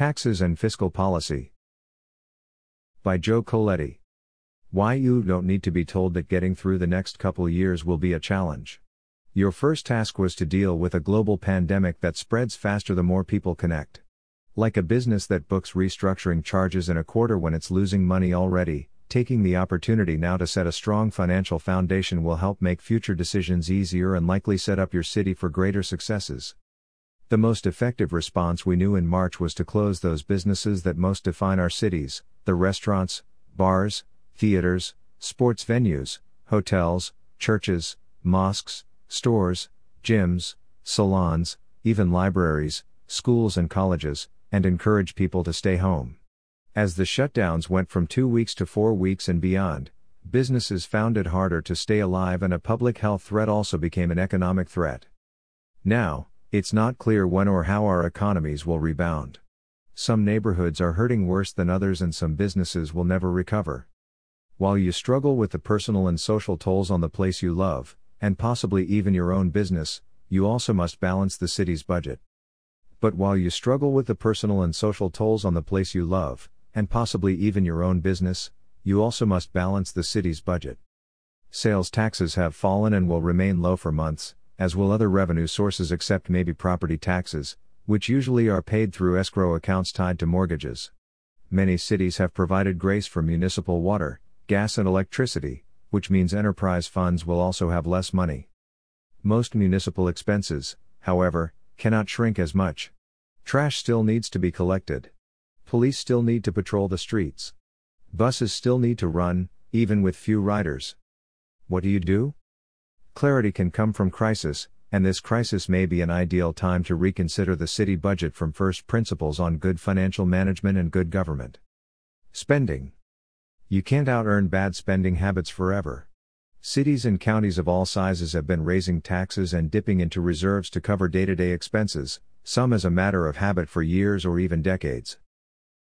Taxes and Fiscal Policy. By Joe Coletti. Why you don't need to be told that getting through the next couple years will be a challenge. Your first task was to deal with a global pandemic that spreads faster the more people connect. Like a business that books restructuring charges in a quarter when it's losing money already, taking the opportunity now to set a strong financial foundation will help make future decisions easier and likely set up your city for greater successes. The most effective response we knew in March was to close those businesses that most define our cities the restaurants, bars, theaters, sports venues, hotels, churches, mosques, stores, gyms, salons, even libraries, schools, and colleges, and encourage people to stay home. As the shutdowns went from two weeks to four weeks and beyond, businesses found it harder to stay alive, and a public health threat also became an economic threat. Now, it's not clear when or how our economies will rebound. Some neighborhoods are hurting worse than others, and some businesses will never recover. While you struggle with the personal and social tolls on the place you love, and possibly even your own business, you also must balance the city's budget. But while you struggle with the personal and social tolls on the place you love, and possibly even your own business, you also must balance the city's budget. Sales taxes have fallen and will remain low for months, as will other revenue sources except maybe property taxes, which usually are paid through escrow accounts tied to mortgages. Many cities have provided grace for municipal water, gas, and electricity, which means enterprise funds will also have less money. Most municipal expenses, however, cannot shrink as much. Trash still needs to be collected. Police still need to patrol the streets. Buses still need to run, even with few riders. What do you do? Clarity can come from crisis, and this crisis may be an ideal time to reconsider the city budget from first principles on good financial management and good government. Spending. You can't out earn bad spending habits forever. Cities and counties of all sizes have been raising taxes and dipping into reserves to cover day to day expenses, some as a matter of habit for years or even decades.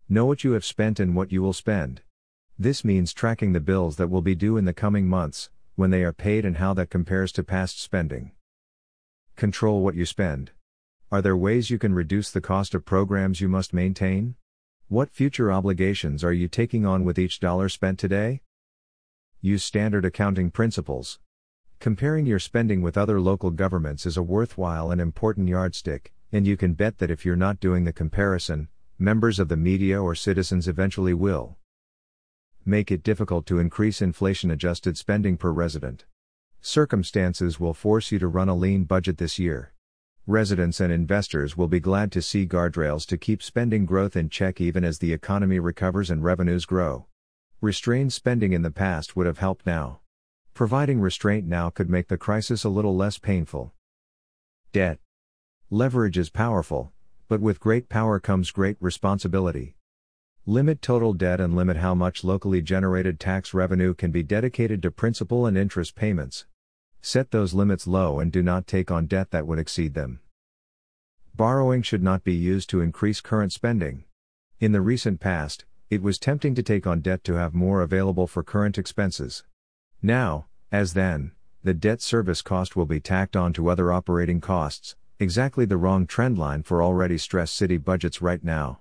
Know what you have spent and what you will spend. This means tracking the bills that will be due in the coming months, when they are paid and how that compares to past spending. Control what you spend. Are there ways you can reduce the cost of programs you must maintain? What future obligations are you taking on with each dollar spent today? Use standard accounting principles. Comparing your spending with other local governments is a worthwhile and important yardstick, and you can bet that if you're not doing the comparison, members of the media or citizens eventually will make it difficult to increase inflation adjusted spending per resident. Circumstances will force you to run a lean budget this year. Residents and investors will be glad to see guardrails to keep spending growth in check even as the economy recovers and revenues grow. Restrained spending in the past would have helped now. Providing restraint now could make the crisis a little less painful. Debt. Leverage is powerful, but with great power comes great responsibility. Limit total debt and limit how much locally generated tax revenue can be dedicated to principal and interest payments. Set those limits low and do not take on debt that would exceed them. Borrowing should not be used to increase current spending. In the recent past, it was tempting to take on debt to have more available for current expenses. Now, as then, the debt service cost will be tacked on to other operating costs, exactly the wrong trend line for already stressed city budgets right now.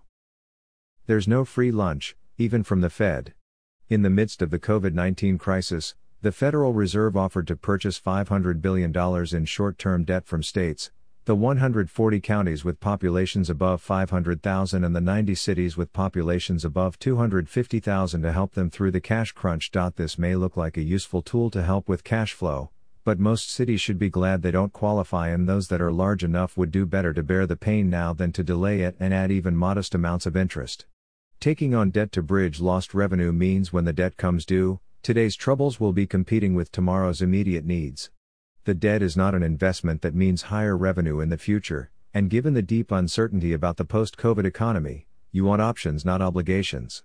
There's no free lunch, even from the Fed. In the midst of the COVID 19 crisis, the Federal Reserve offered to purchase $500 billion in short term debt from states, the 140 counties with populations above 500,000 and the 90 cities with populations above 250,000 to help them through the cash crunch. This may look like a useful tool to help with cash flow, but most cities should be glad they don't qualify, and those that are large enough would do better to bear the pain now than to delay it and add even modest amounts of interest. Taking on debt to bridge lost revenue means when the debt comes due, today's troubles will be competing with tomorrow's immediate needs. The debt is not an investment that means higher revenue in the future, and given the deep uncertainty about the post COVID economy, you want options, not obligations.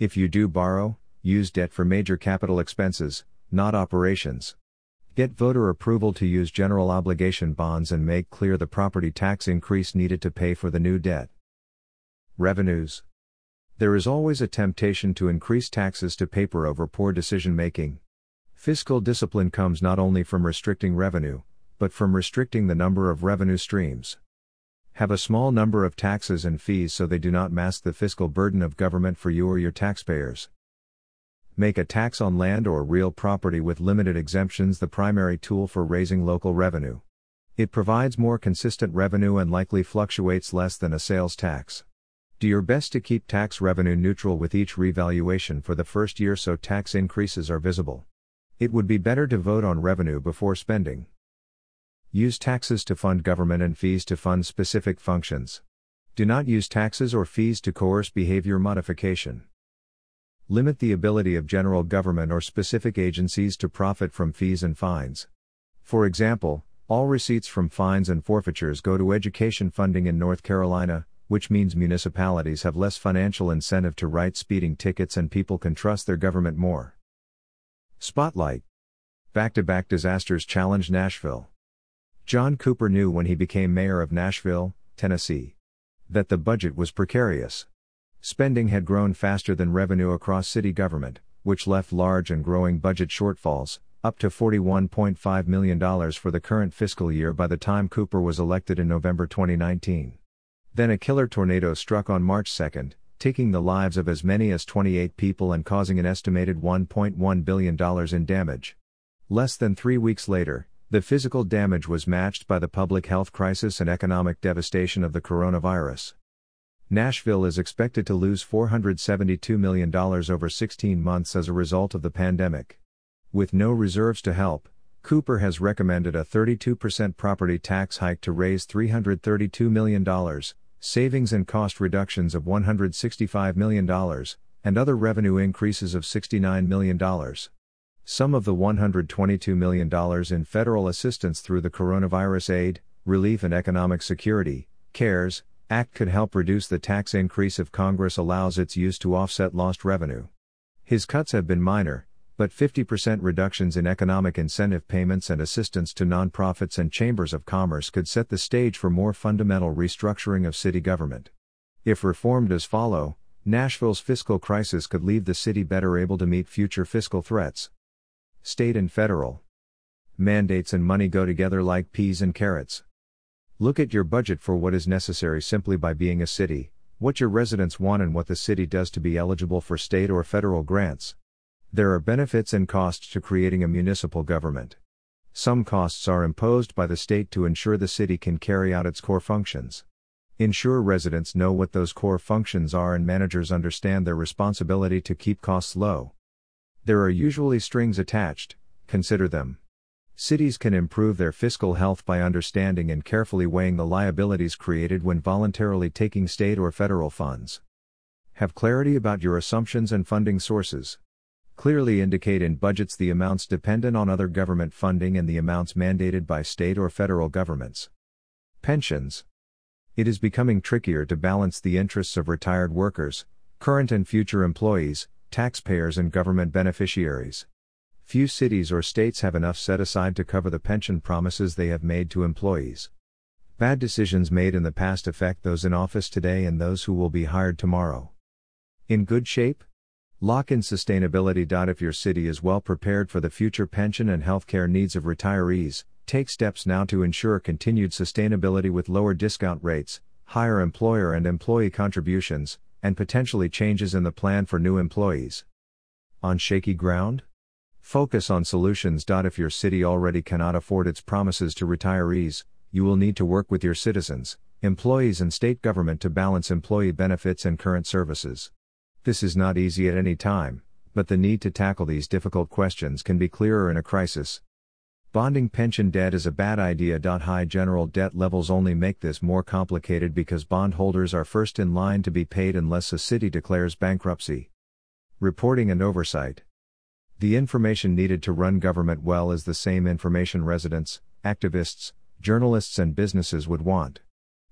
If you do borrow, use debt for major capital expenses, not operations. Get voter approval to use general obligation bonds and make clear the property tax increase needed to pay for the new debt. Revenues. There is always a temptation to increase taxes to paper over poor decision making. Fiscal discipline comes not only from restricting revenue, but from restricting the number of revenue streams. Have a small number of taxes and fees so they do not mask the fiscal burden of government for you or your taxpayers. Make a tax on land or real property with limited exemptions the primary tool for raising local revenue. It provides more consistent revenue and likely fluctuates less than a sales tax. Do your best to keep tax revenue neutral with each revaluation for the first year so tax increases are visible. It would be better to vote on revenue before spending. Use taxes to fund government and fees to fund specific functions. Do not use taxes or fees to coerce behavior modification. Limit the ability of general government or specific agencies to profit from fees and fines. For example, all receipts from fines and forfeitures go to education funding in North Carolina, which means municipalities have less financial incentive to write speeding tickets and people can trust their government more. Spotlight Back to back disasters challenge Nashville. John Cooper knew when he became mayor of Nashville, Tennessee, that the budget was precarious. Spending had grown faster than revenue across city government, which left large and growing budget shortfalls, up to $41.5 million for the current fiscal year by the time Cooper was elected in November 2019. Then a killer tornado struck on March 2, taking the lives of as many as 28 people and causing an estimated $1.1 billion in damage. Less than three weeks later, the physical damage was matched by the public health crisis and economic devastation of the coronavirus. Nashville is expected to lose $472 million over 16 months as a result of the pandemic. With no reserves to help, Cooper has recommended a 32% property tax hike to raise $332 million, savings and cost reductions of $165 million, and other revenue increases of $69 million. Some of the $122 million in federal assistance through the Coronavirus Aid, Relief and Economic Security, CARES, Act could help reduce the tax increase if Congress allows its use to offset lost revenue. His cuts have been minor, but 50% reductions in economic incentive payments and assistance to nonprofits and chambers of commerce could set the stage for more fundamental restructuring of city government. If reformed as follow, Nashville's fiscal crisis could leave the city better able to meet future fiscal threats state and federal. Mandates and money go together like peas and carrots. Look at your budget for what is necessary simply by being a city, what your residents want, and what the city does to be eligible for state or federal grants. There are benefits and costs to creating a municipal government. Some costs are imposed by the state to ensure the city can carry out its core functions. Ensure residents know what those core functions are and managers understand their responsibility to keep costs low. There are usually strings attached, consider them. Cities can improve their fiscal health by understanding and carefully weighing the liabilities created when voluntarily taking state or federal funds. Have clarity about your assumptions and funding sources. Clearly indicate in budgets the amounts dependent on other government funding and the amounts mandated by state or federal governments. Pensions. It is becoming trickier to balance the interests of retired workers, current and future employees, taxpayers and government beneficiaries. Few cities or states have enough set aside to cover the pension promises they have made to employees. Bad decisions made in the past affect those in office today and those who will be hired tomorrow. In good shape? Lock in sustainability. If your city is well prepared for the future pension and healthcare needs of retirees, take steps now to ensure continued sustainability with lower discount rates, higher employer and employee contributions, and potentially changes in the plan for new employees. On shaky ground? Focus on solutions. If your city already cannot afford its promises to retirees, you will need to work with your citizens, employees, and state government to balance employee benefits and current services. This is not easy at any time, but the need to tackle these difficult questions can be clearer in a crisis. Bonding pension debt is a bad idea. High general debt levels only make this more complicated because bondholders are first in line to be paid unless a city declares bankruptcy. Reporting and oversight. The information needed to run government well is the same information residents, activists, journalists, and businesses would want.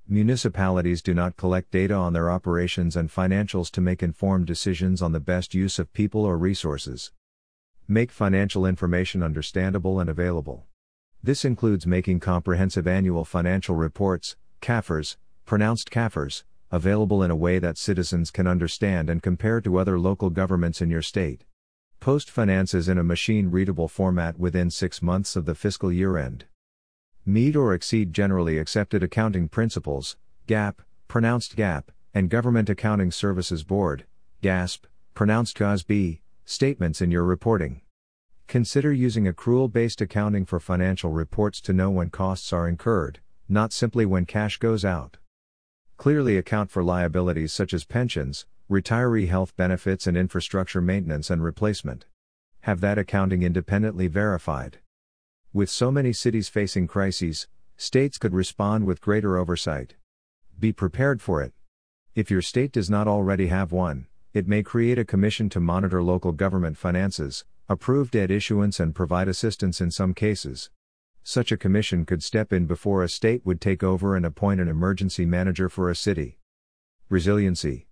Municipalities do not collect data on their operations and financials to make informed decisions on the best use of people or resources. Make financial information understandable and available. This includes making comprehensive annual financial reports, CAFRs, pronounced CAFRs, available in a way that citizens can understand and compare to other local governments in your state. Post finances in a machine readable format within six months of the fiscal year end. Meet or exceed generally accepted accounting principles, GAAP, pronounced GAAP, and Government Accounting Services Board, GASB, pronounced GASB, statements in your reporting. Consider using accrual based accounting for financial reports to know when costs are incurred, not simply when cash goes out. Clearly account for liabilities such as pensions, retiree health benefits, and infrastructure maintenance and replacement. Have that accounting independently verified. With so many cities facing crises, states could respond with greater oversight. Be prepared for it. If your state does not already have one, it may create a commission to monitor local government finances, approve debt issuance, and provide assistance in some cases. Such a commission could step in before a state would take over and appoint an emergency manager for a city. Resiliency.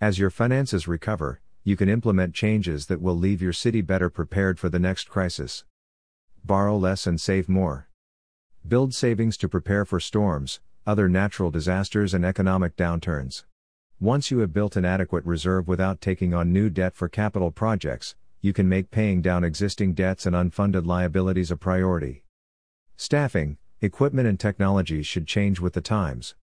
As your finances recover, you can implement changes that will leave your city better prepared for the next crisis. Borrow less and save more. Build savings to prepare for storms, other natural disasters, and economic downturns. Once you have built an adequate reserve without taking on new debt for capital projects, you can make paying down existing debts and unfunded liabilities a priority. Staffing, equipment, and technology should change with the times.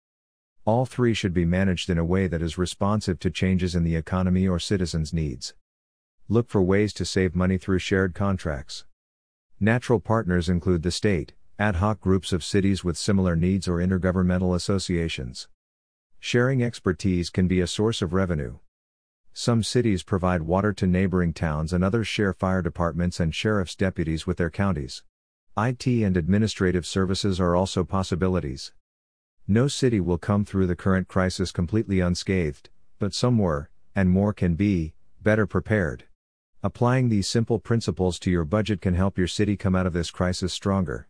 All three should be managed in a way that is responsive to changes in the economy or citizens' needs. Look for ways to save money through shared contracts. Natural partners include the state, ad hoc groups of cities with similar needs, or intergovernmental associations. Sharing expertise can be a source of revenue. Some cities provide water to neighboring towns, and others share fire departments and sheriff's deputies with their counties. IT and administrative services are also possibilities. No city will come through the current crisis completely unscathed, but some were, and more can be, better prepared. Applying these simple principles to your budget can help your city come out of this crisis stronger.